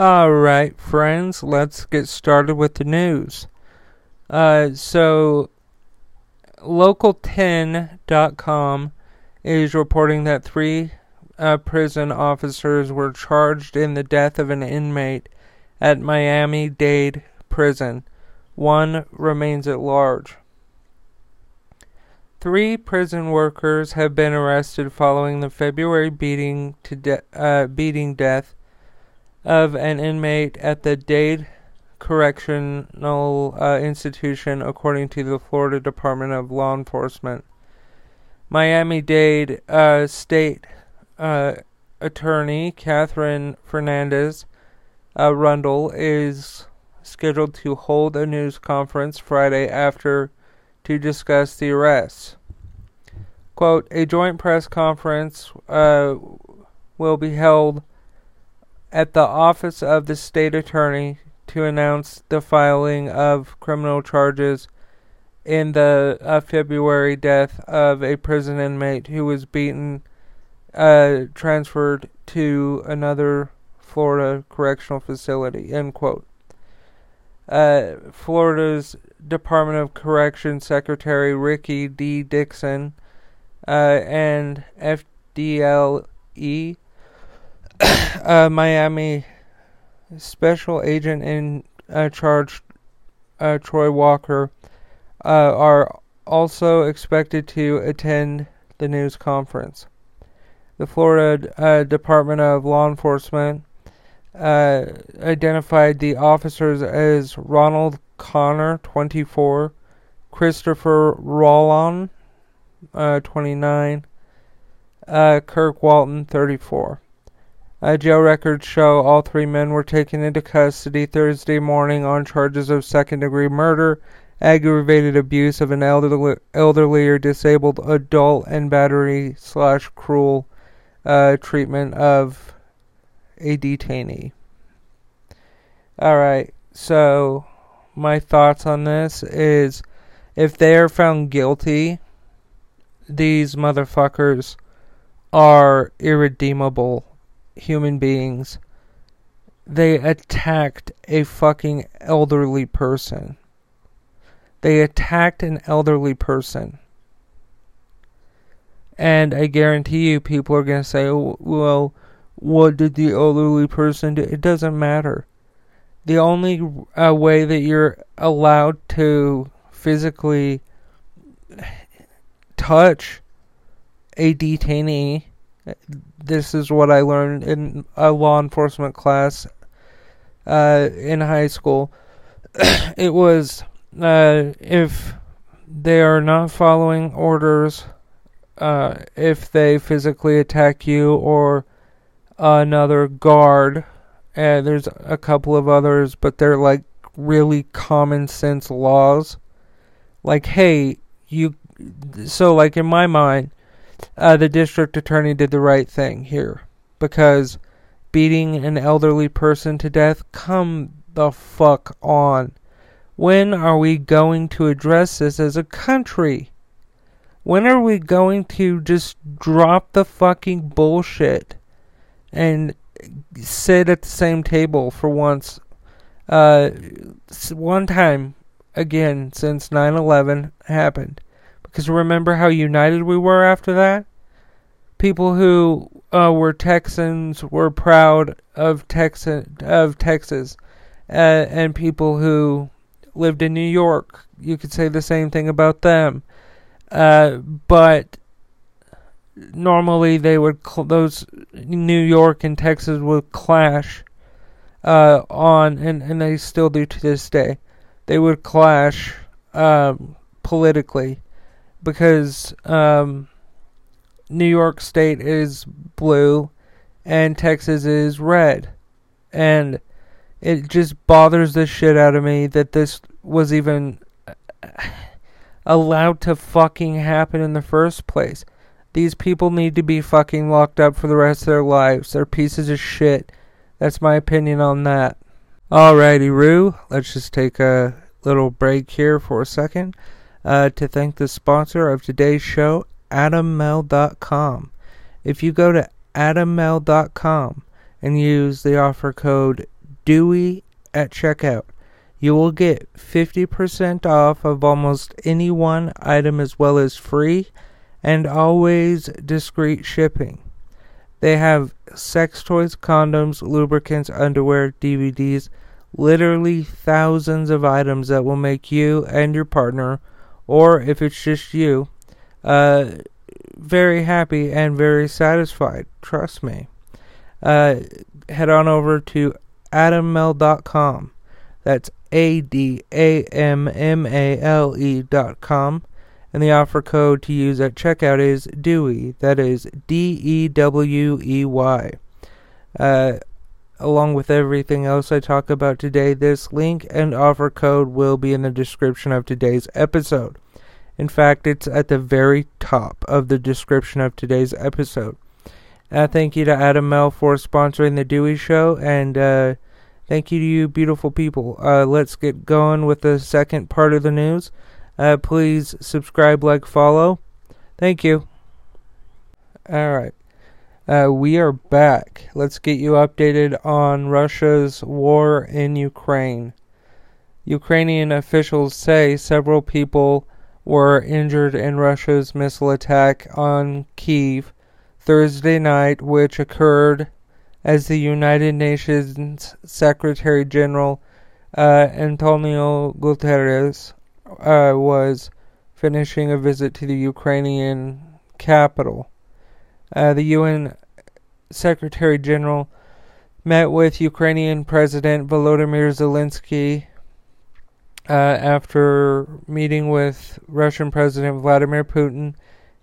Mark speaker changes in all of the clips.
Speaker 1: Alright, friends, let's get started with the news. Uh, so, Local10.com is reporting that three uh, prison officers were charged in the death of an inmate at Miami Dade Prison. One remains at large. Three prison workers have been arrested following the February beating to de- uh, beating death of an inmate at the Dade Correctional uh, Institution, according to the Florida Department of Law Enforcement. Miami Dade uh, State uh, Attorney Katherine Fernandez uh, Rundle is scheduled to hold a news conference Friday after to discuss the arrests. Quote, a joint press conference uh, will be held at the office of the state attorney to announce the filing of criminal charges in the uh, February death of a prison inmate who was beaten, uh, transferred to another Florida correctional facility. End quote. Uh, Florida's Department of Correction Secretary Ricky D. Dixon uh, and FDLE uh, Miami special agent in uh, charge, uh, Troy Walker, uh, are also expected to attend the news conference. The Florida uh, Department of Law Enforcement uh, identified the officers as Ronald Connor, 24, Christopher Rollon, 29, Kirk Walton, 34. Jail records show all three men were taken into custody Thursday morning on charges of second degree murder, aggravated abuse of an elderly, elderly or disabled adult, and battery slash cruel uh, treatment of a detainee. Alright, so my thoughts on this is if they are found guilty, these motherfuckers are irredeemable human beings. They attacked a fucking elderly person. They attacked an elderly person. And I guarantee you, people are going to say, oh, well, what did the elderly person do? It doesn't matter. The only uh, way that you're allowed to physically touch a detainee, this is what I learned in a law enforcement class uh, in high school. it was uh, if they are not following orders, uh, if they physically attack you or another guard. And there's a couple of others, but they're like really common sense laws. Like, hey, you. So, like, in my mind, uh, the district attorney did the right thing here. Because beating an elderly person to death, come the fuck on. When are we going to address this as a country? When are we going to just drop the fucking bullshit? and sit at the same table for once. Uh, one time again since 9/11 happened, because remember how united we were after that. People who uh, were Texans were proud of Texan of Texas, uh, and people who lived in New York, you could say the same thing about them. Uh, but normally they would cl- those New York and Texas would clash uh, on, and and they still do to this day. They would clash um, politically because um, New York State is blue and Texas is red, and it just bothers the shit out of me that this was even allowed to fucking happen in the first place. These people need to be fucking locked up for the rest of their lives. They're pieces of shit. That's my opinion on that. Alrighty, Roo. Let's just take a little break here for a second uh, to thank the sponsor of today's show, AdamMale.com. If you go to AdamMale.com and use the offer code DEWEY at checkout, you will get 50% off of almost any one item as well as free and always discreet shipping. They have sex toys, condoms, lubricants, underwear, DVDs, literally thousands of items that will make you and your partner, or if it's just you, uh, very happy and very satisfied. Trust me. Uh, head on over to adammale.com. That's A D A M M A L E.com and the offer code to use at checkout is DEWEY. That is D E W E Y. Uh, along with everything else I talk about today, this link and offer code will be in the description of today's episode. In fact, it's at the very top of the description of today's episode. Uh, thank you to Adam Male for sponsoring the Dewey Show, and uh, thank you to you, beautiful people. Uh, let's get going with the second part of the news. Uh, please subscribe, like, follow. Thank you. All right. Uh, we are back. Let's get you updated on Russia's war in Ukraine. Ukrainian officials say several people were injured in Russia's missile attack on Kiev Thursday night, which occurred as the United Nations Secretary General uh, Antonio Guterres uh, was finishing a visit to the Ukrainian capital. Uh, the UN Secretary General met with Ukrainian President Volodymyr Zelensky uh, after meeting with Russian President Vladimir Putin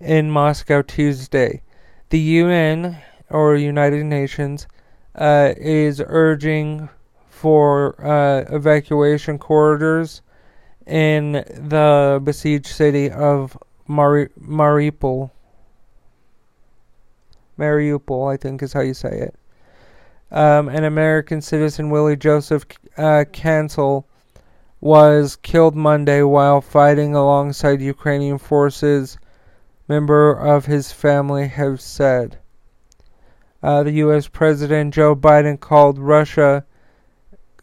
Speaker 1: in Moscow Tuesday. The UN, or United Nations, uh, is urging for uh, evacuation corridors in the besieged city of Mari- Mariupol. Mariupol, I think is how you say it. Um, an American citizen, Willy Joseph uh, Cancel, was killed Monday while fighting alongside Ukrainian forces, member of his family have said. Uh, the U.S. President Joe Biden called Russia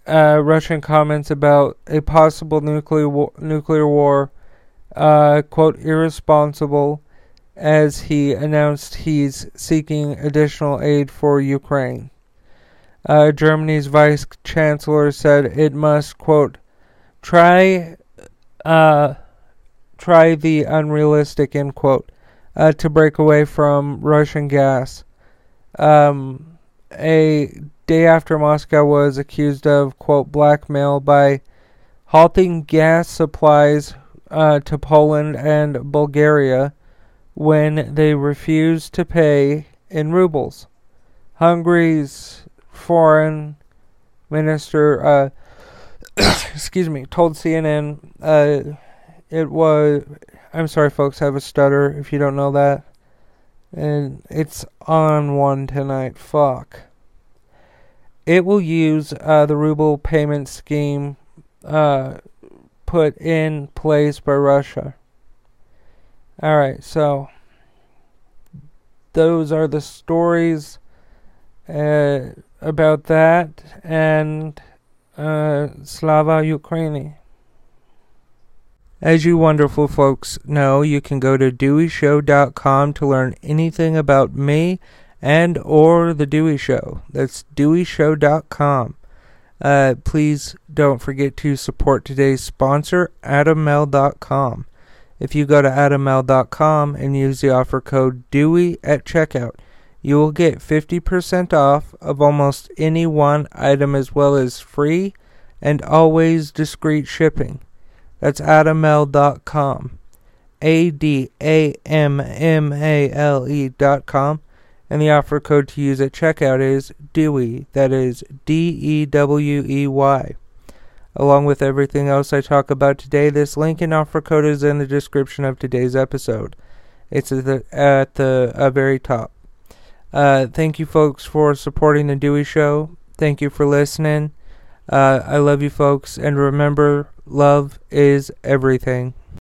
Speaker 1: uh, Russian comments about a possible nuclear war, nuclear war, uh, quote, irresponsible as he announced he's seeking additional aid for Ukraine. Uh, Germany's vice chancellor said it must, quote, try, uh, try the unrealistic, end quote, uh, to break away from Russian gas. Um, a day after Moscow was accused of, quote, blackmail by halting gas supplies uh, to Poland and Bulgaria when they refused to pay in rubles. Hungary's foreign minister, uh, excuse me, told CNN uh, it was. I'm sorry, folks, I have a stutter if you don't know that. And it's on one tonight. Fuck. It will use uh, the ruble payment scheme uh, put in place by Russia. Alright, so those are the stories uh, about that and uh, Slava Ukraini. As you wonderful folks know, you can go to deweyshow.com to learn anything about me and or the Dewey Show. That's deweyshow.com. Uh, please don't forget to support today's sponsor, AdamMale.com. If you go to AdamMale.com and use the offer code DEWEY at checkout, you will get 50% off of almost any one item as well as free and always discreet shipping. That's AdamMale.com. A D A M M A L E.com and the offer code to use at checkout is DEWEY. That is D E W E Y. Along with everything else I talk about today, this link and offer code is in the description of today's episode. It's at the, at the uh, very top. Uh, thank you, folks, for supporting the Dewey Show. Thank you for listening. Uh, I love you, folks, and remember, love is everything.